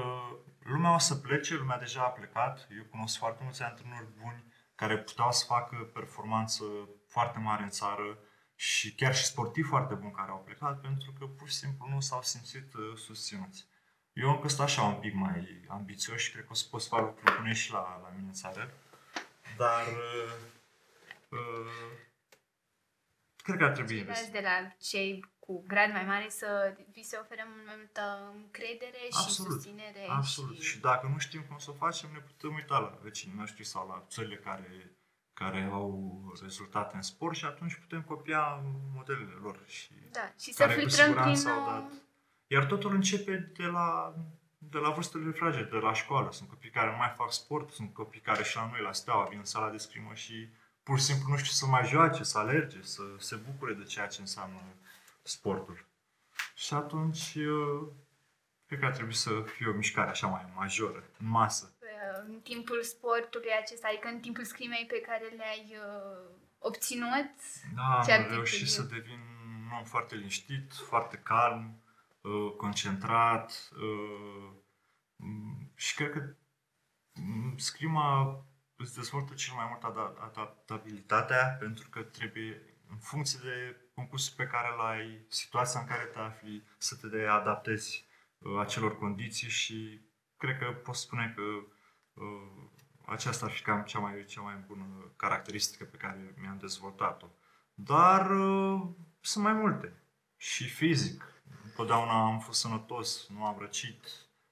lumea o să plece, lumea deja a plecat, eu cunosc foarte mulți antrenori buni care puteau să facă performanță foarte mare în țară și chiar și sportivi foarte buni care au plecat pentru că pur și simplu nu s-au simțit uh, susținuți. Eu încă sunt așa un pic mai ambițios și cred că o să pot să fac lucruri bune și la, la mine în țară. Dar uh, uh, cred că ar trebui Ceilalți investit. de la cei cu grad mai mare să vi se ofere mult mai multă încredere și Absolut, susținere. Absolut. Și... Și dacă nu știm cum să o facem, ne putem uita la vecinii noștri sau la țările care care au rezultate în sport și atunci putem copia modelele lor. Și Da, și să care cu filtrăm prin... siguranță au uh, dat. Iar totul începe de la, de la vârstele fragede, de la școală. Sunt copii care nu mai fac sport, sunt copii care și la noi, la Steaua, vin în sala de scrimă și pur și simplu nu știu să mai joace, să alerge, să se bucure de ceea ce înseamnă sportul. Și atunci, eu cred că ar trebui să fie o mișcare așa mai majoră, în masă. uh, în timpul sportului acesta, adică în timpul scrimei pe care le-ai uh, obținut. Da, Ce am aptitudine. reușit să devin un om foarte liniștit, foarte calm, uh, concentrat uh, m, și cred că m, scrima îți dezvoltă cel mai mult ada- adaptabilitatea pentru că trebuie, în funcție de concursul pe care îl ai, situația în care te afli, să te adaptezi uh, acelor condiții și cred că pot spune că uh, aceasta ar fi cam cea mai, cea mai bună caracteristică pe care mi-am dezvoltat-o. Dar uh, sunt mai multe. Și fizic. Întotdeauna am fost sănătos, nu am răcit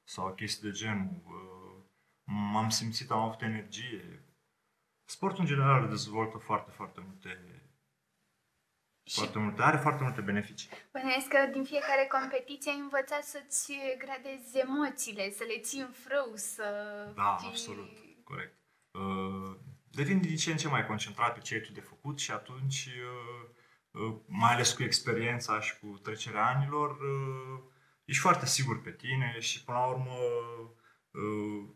sau chestii de genul. Uh, m-am simțit, am avut energie. Sportul în general dezvoltă foarte, foarte multe, Și foarte multe, are foarte multe beneficii. bănuiesc că din fiecare competiție ai învățat să-ți gradezi emoțiile, să le ții în frâu, să Da, fii... absolut. Corect. Uh, devin din ce în ce mai concentrat pe ce ai tu de făcut și atunci, uh, uh, mai ales cu experiența și cu trecerea anilor, uh, ești foarte sigur pe tine și până la urmă uh,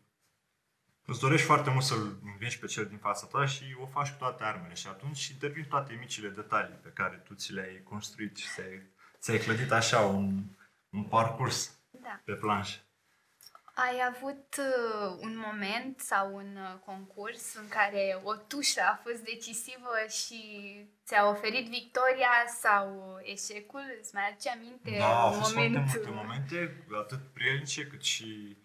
îți dorești foarte mult să-l învingi pe cel din fața ta și o faci cu toate armele și atunci intervin toate micile detalii pe care tu ți le-ai construit și ți-ai, ți-ai clădit așa un, un parcurs Da. pe planșă. Ai avut uh, un moment sau un uh, concurs în care o tușă a fost decisivă și ți-a oferit victoria sau eșecul? Îți mai aduce aminte Da, au un fost moment? foarte multe momente, atât prielnice cât și,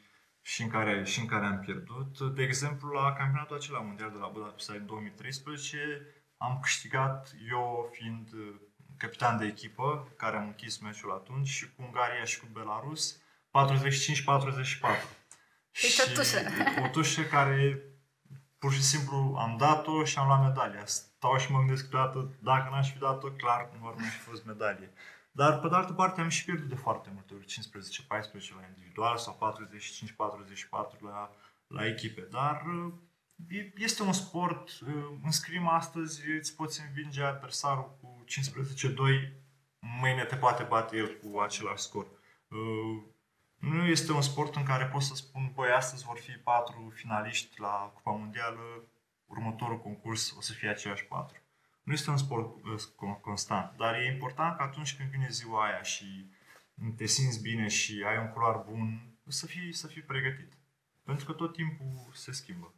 și, în care, și în care am pierdut. De exemplu, la campionatul acela mondial de la Budapesta în 2013, am câștigat eu fiind uh, capitan de echipă, care am închis meciul atunci, și cu Ungaria și cu Belarus, 45-44. Deci o tușă. O tușă care pur și simplu am dat-o și am luat medalia. Stau și mă gândesc câteodată, dacă n-aș fi dat-o, clar, nu ar mai fi fost medalie. Dar, pe de altă parte, am și pierdut de foarte multe ori, 15-14 la individual sau 45-44 la, la echipe. Dar e- este un sport, în scrim astăzi îți poți învinge adversarul cu 15-2, mâine te poate bate el cu același scor. Nu este un sport în care pot să spun, băi, astăzi vor fi patru finaliști la Cupa Mondială, următorul concurs o să fie aceiași patru. Nu este un sport uh, con- constant, dar e important că atunci când vine ziua aia și te simți bine și ai un culoar bun, să fii, să fii pregătit. Pentru că tot timpul se schimbă.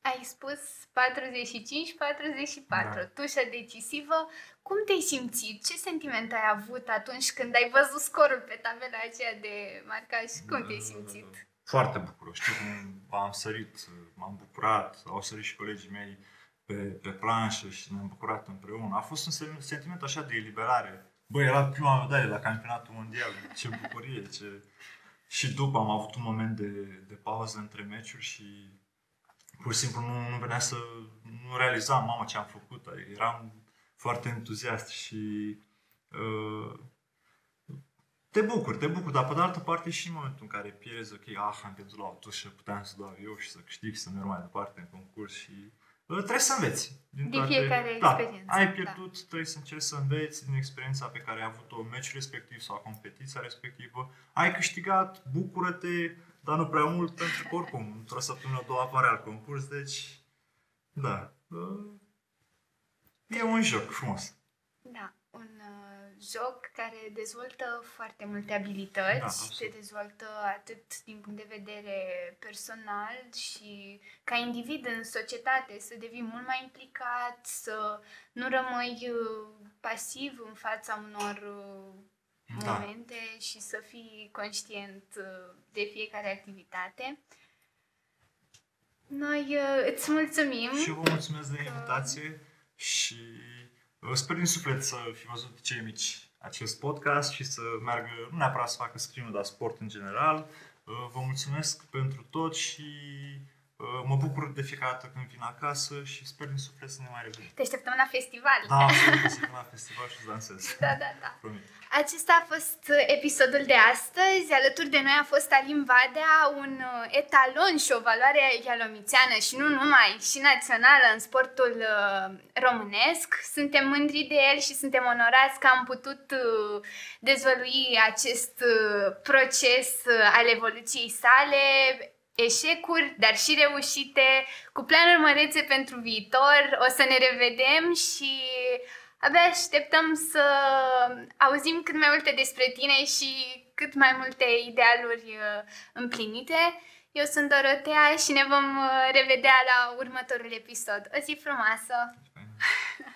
Ai spus 45-44, Da. tușă decisivă. Cum te-ai simțit? Ce sentiment ai avut atunci când ai văzut scorul pe tabela aceea de marcaj? Cum te-ai simțit? Foarte bucuros. Știu cum am sărit, m-am bucurat, au sărit și colegii mei pe, pe planșă și ne-am bucurat împreună. A fost un sen- sentiment așa de eliberare. Băi, era prima medalie la campionatul mondial. Ce bucurie, ce... Și după am avut un moment de, de pauză între meciuri și pur și simplu nu, nu venea să... Nu realizam, mamă, ce am făcut. Eram foarte entuziast și... Uh, te bucur, te bucur, dar pe de altă parte și în momentul în care pierzi, ok, ah, am pierdut la o tușă, puteam să dau eu și să câștig, să merg mai departe în concurs și uh, trebuie să înveți. Din fiecare da, experiență, ai da. pierdut, trebuie să încerci să înveți din experiența pe care ai avut-o în meciul respectiv sau competiția respectivă. Ai câștigat, bucură-te, dar nu prea mult, pentru că oricum, într-o săptămână, două apare alt concurs, deci, da. uh, E un joc frumos. Da, un uh, joc care dezvoltă foarte multe abilități, Da, te absolut. dezvoltă atât din punct de vedere personal și ca individ în societate, să devii mult mai implicat, să nu rămâi uh, pasiv în fața unor uh, Da. momente și să fii conștient uh, de fiecare activitate. Noi uh, îți mulțumim. Și eu vă mulțumesc de invitație și uh, sper din suflet să fi văzut cei mici acest podcast și să meargă, nu neapărat să facă scrimă, dar sport în general. Uh, Vă mulțumesc pentru tot și Uh, Mă bucur de fiecare dată când vin acasă și sper din suflet să ne mai revedem. Te așteptăm la festival. Da, absolut, să la festival și să dansez. da, da. da. Promit. Acesta a fost episodul de astăzi. Alături de noi a fost Alin Vadea, un uh, etalon și o valoare ialomițeană și nu numai, și națională în sportul uh, românesc. Suntem mândri de el și suntem onorați că am putut uh, dezvălui acest proces al evoluției sale, eșecuri, dar și reușite, cu planuri mărețe pentru viitor. O să ne revedem și abia așteptăm să auzim cât mai multe despre tine și cât mai multe idealuri uh, împlinite. Eu sunt Dorotea și ne vom uh, revedea la următorul episod. O zi frumoasă!